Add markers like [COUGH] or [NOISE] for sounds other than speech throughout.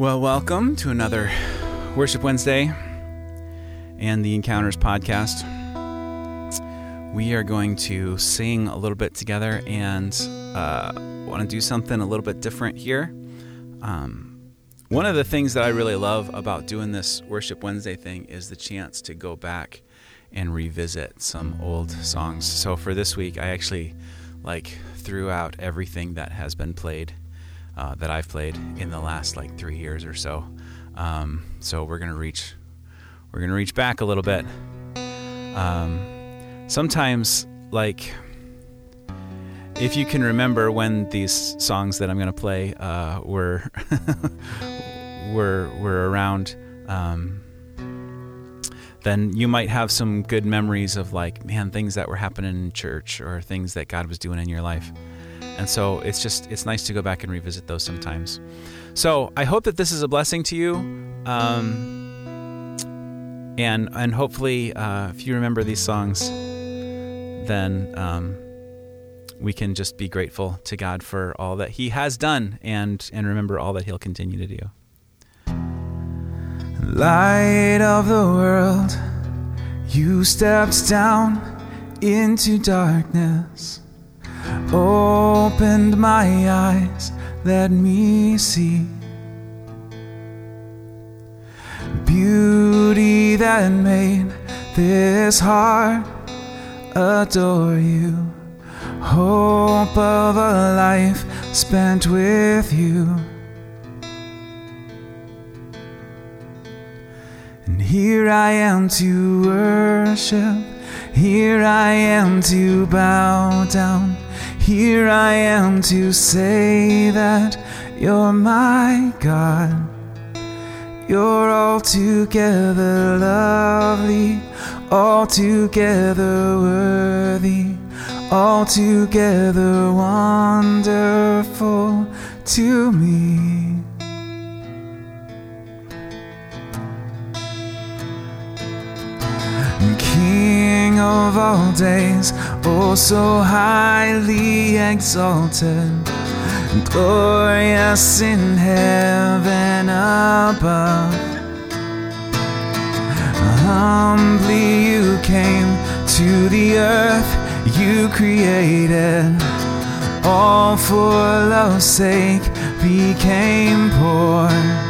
Well, welcome to another Worship Wednesday and the Encounters podcast. We are going to sing a little bit together and uh, want to do something a little bit different here. Um, one of the things that I really love about doing this Worship Wednesday thing is the chance to go back and revisit some old songs. So for this week, I actually like threw out everything that has been played uh, that I've played in the last like three years or so. Um, so we're gonna reach we're gonna reach back a little bit. Um, sometimes like if you can remember when these songs that I'm gonna play uh, were [LAUGHS] were were around. Um, then you might have some good memories of like man things that were happening in church or things that God was doing in your life. And so it's just it's nice to go back and revisit those sometimes. So I hope that this is a blessing to you. Um, and and hopefully uh, if you remember these songs, then um, we can just be grateful to God for all that He has done and and remember all that He'll continue to do. Light of the world, you stepped down into darkness, opened my eyes, let me see. Beauty that made this heart adore you, hope of a life spent with you. And here I am to worship, here I am to bow down, here I am to say that you're my God. You're altogether lovely, altogether worthy, altogether wonderful to me. Of all days, oh so highly exalted, glorious in heaven above. Humbly you came to the earth you created, all for love's sake became poor.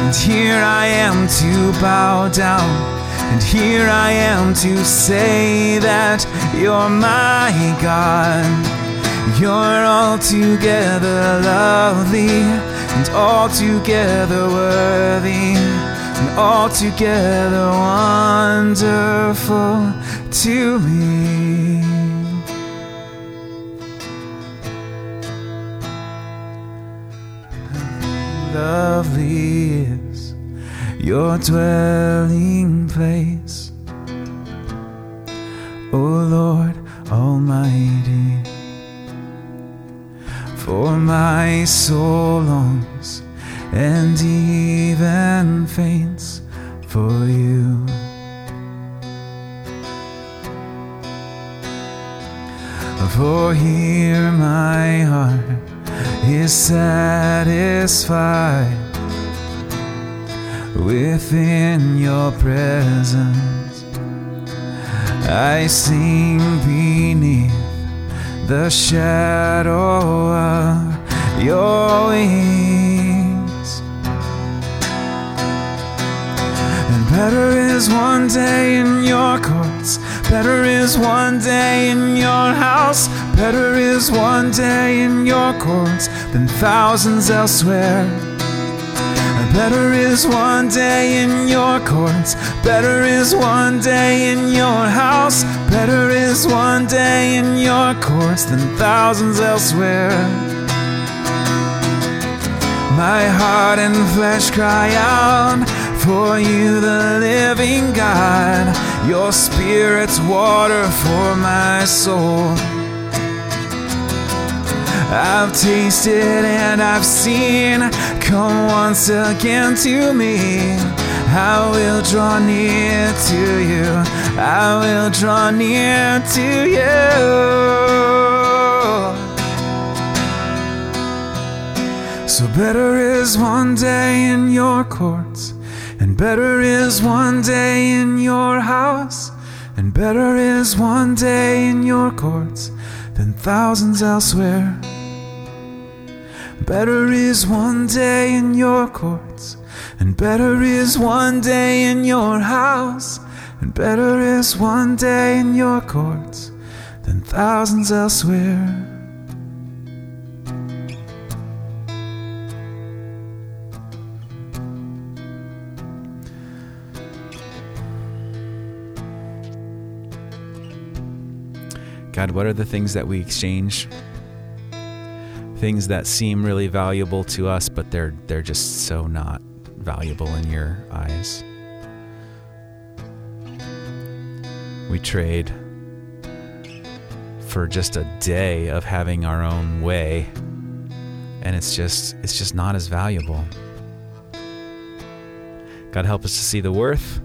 And here I am to bow down, and here I am to say that you're my God. You're altogether lovely, and altogether worthy, and altogether wonderful to me. Lovely is your dwelling place, O Lord Almighty. For my soul longs and even faints for you. For here my heart is satisfied within your presence. I sing beneath the shadow of your wings. And better is one day in your courts, better is one day in your house, better is one day in your courts than thousands elsewhere. Better is one day in your courts, better is one day in your house, better is one day in your courts than thousands elsewhere. My heart and flesh cry out for you, the living God. Your spirit's water for my soul. I've tasted and I've seen. Come once again to me. I will draw near to you. I will draw near to you. So better is one day in your courts, and better is one day in your house, and better is one day in your courts than thousands elsewhere. Better is one day in your courts, and better is one day in your house, and better is one day in your courts than thousands elsewhere. God, what are the things that we exchange? Things that seem really valuable to us, but they're they're just so not valuable in your eyes. We trade for just a day of having our own way, and it's just it's just not as valuable. God help us to see the worth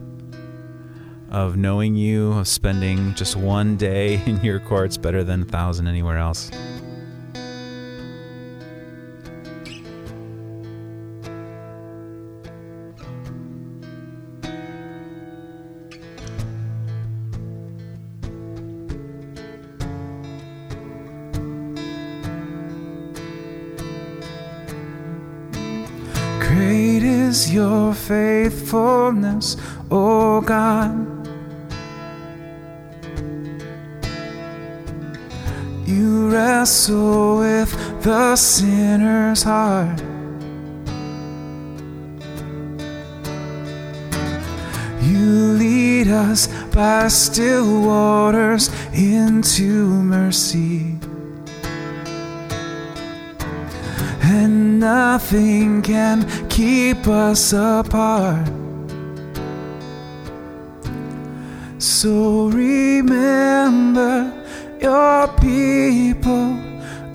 of knowing you, of spending just one day [LAUGHS] in your courts better than a thousand anywhere else. Is your faithfulness, O God. You wrestle with the sinner's heart. You lead us by still waters into mercy. Nothing can keep us apart. So remember your people,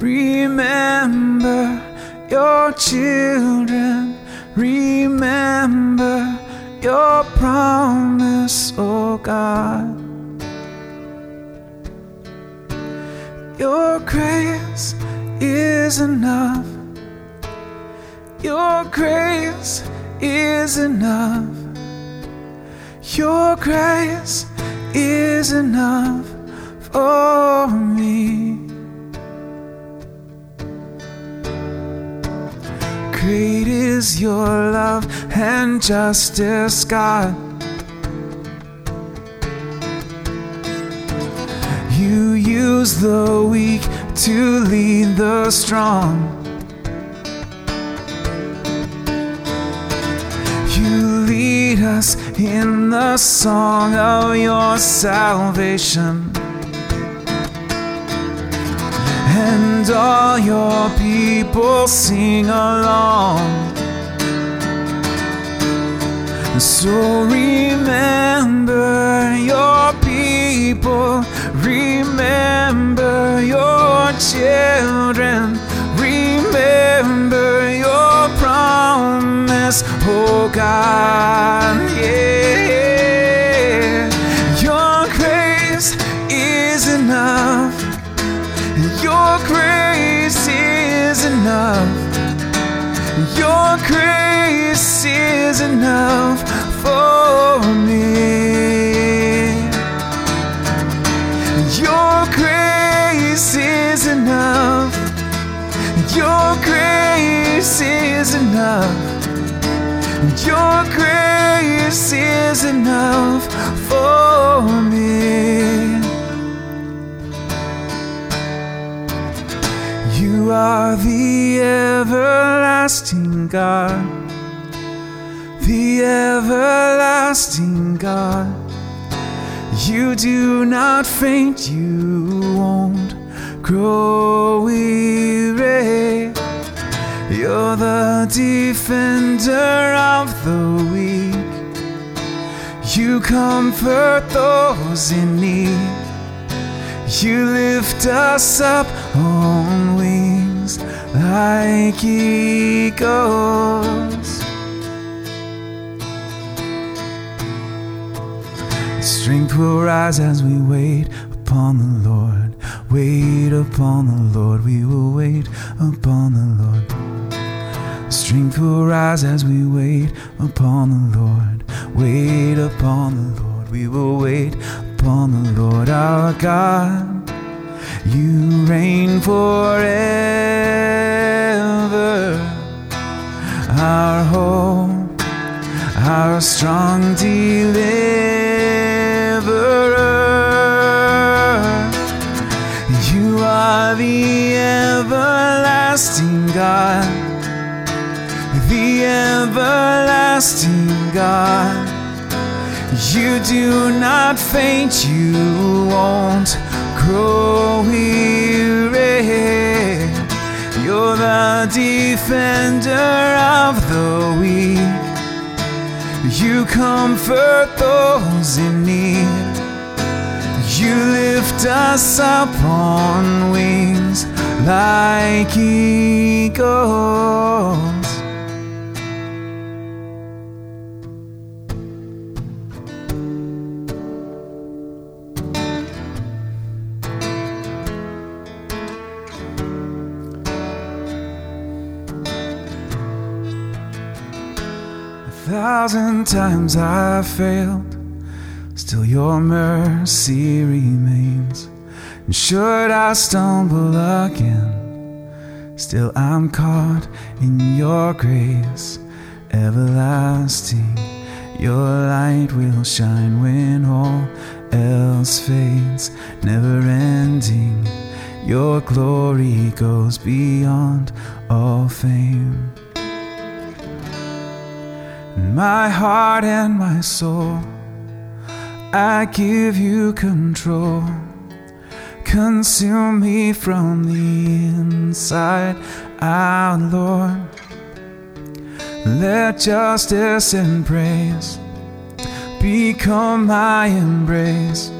remember your children, remember your promise, oh God. Your grace is enough. Your grace is enough. Your grace is enough for me. Great is your love and justice, God. You use the weak to lead the strong. Lead us in the song of your salvation. And all your people sing along. So remember your people, remember your children, promise, oh God, yeah. Your grace is enough, your grace is enough. Your grace is enough for me. Your grace is enough. Your grace is enough. Your grace is enough for me. You are the everlasting God, the everlasting God. You do not faint, you won't grow weary. You're the defender comfort those in need. You lift us up on wings like eagles. Strength will rise as we wait upon the Lord. Wait upon the Lord. We will wait upon the Lord. Strength will rise as we wait upon the Lord. Wait upon the Lord. We will wait upon the Lord our God. You reign forever. Our hope, our strong deliverer. You are the everlasting God, the everlasting God. You do not faint, you won't grow weary. You're the defender of the weak. You comfort those in need. You lift us up on wings like eagles. Thousand times I've failed, still your mercy remains. And should I stumble again, still I'm caught in your grace, everlasting. Your light will shine when all else fades, never ending. Your glory goes beyond all fame. My heart and my soul, I give you control. Consume me from the inside out, Lord. Let justice and praise become my embrace.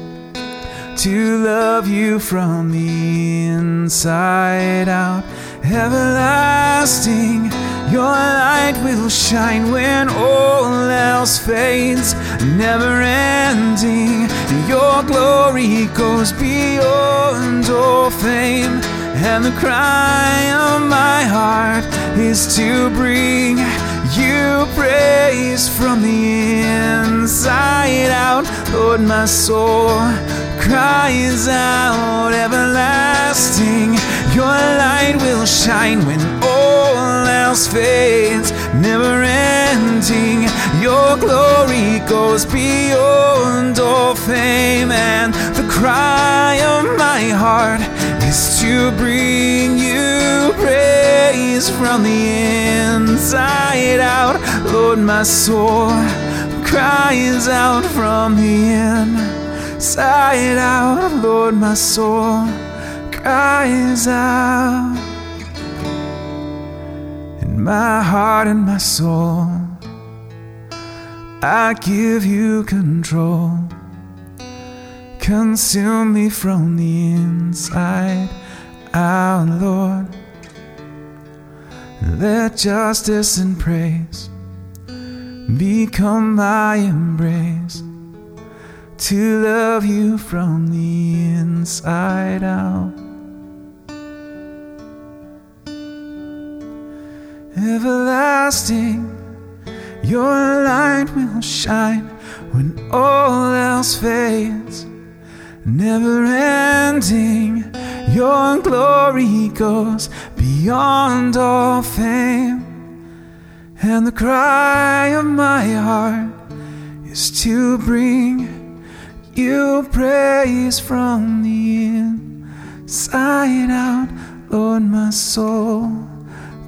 To love you from the inside out, everlasting. Your light will shine when all else fades, never ending. Your glory goes beyond all fame, and the cry of my heart is to bring you praise from the inside out. Lord, my soul cries out, everlasting. Your light will shine when else fades, never ending. Your glory goes beyond all fame, and the cry of my heart is to bring you praise from the inside out. Lord, my soul cries out from the inside out. Lord, my soul cries out. My heart and my soul, I give you control. Consume me from the inside out, Lord. Let justice and praise become my embrace. To love you from the inside out. Everlasting, your light will shine when all else fades. Never ending, your glory goes beyond all fame. And the cry of my heart is to bring you praise from the inside out. Lord, my soul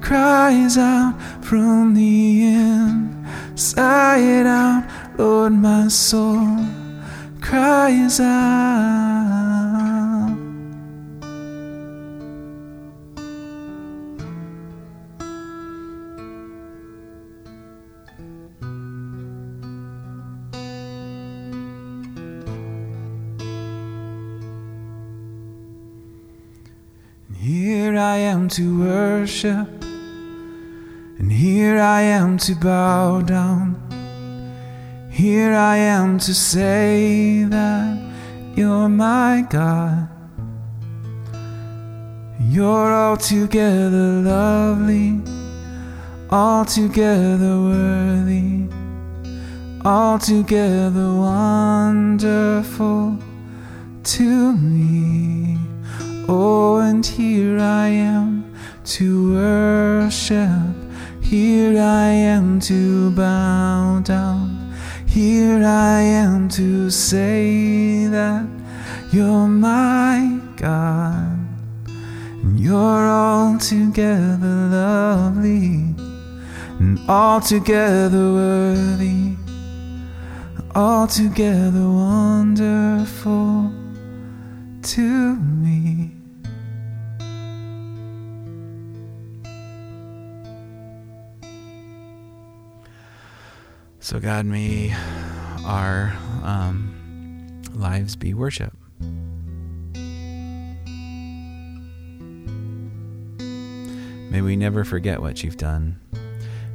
cries out from the inside out, Lord, my soul cries out. Here I am to worship and here I am to bow down. Here I am to say that you're my God. You're altogether lovely, altogether worthy, altogether wonderful to me. Oh, and here I am to worship, here I am to bow down. Here I am to say that you're my God. And you're altogether lovely and altogether worthy, altogether wonderful to me. So, God, may our um, lives be worship. May we never forget what you've done.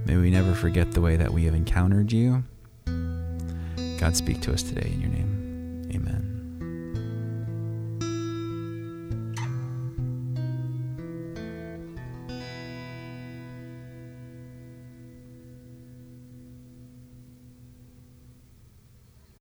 May we never forget the way that we have encountered you. God, speak to us today in your name.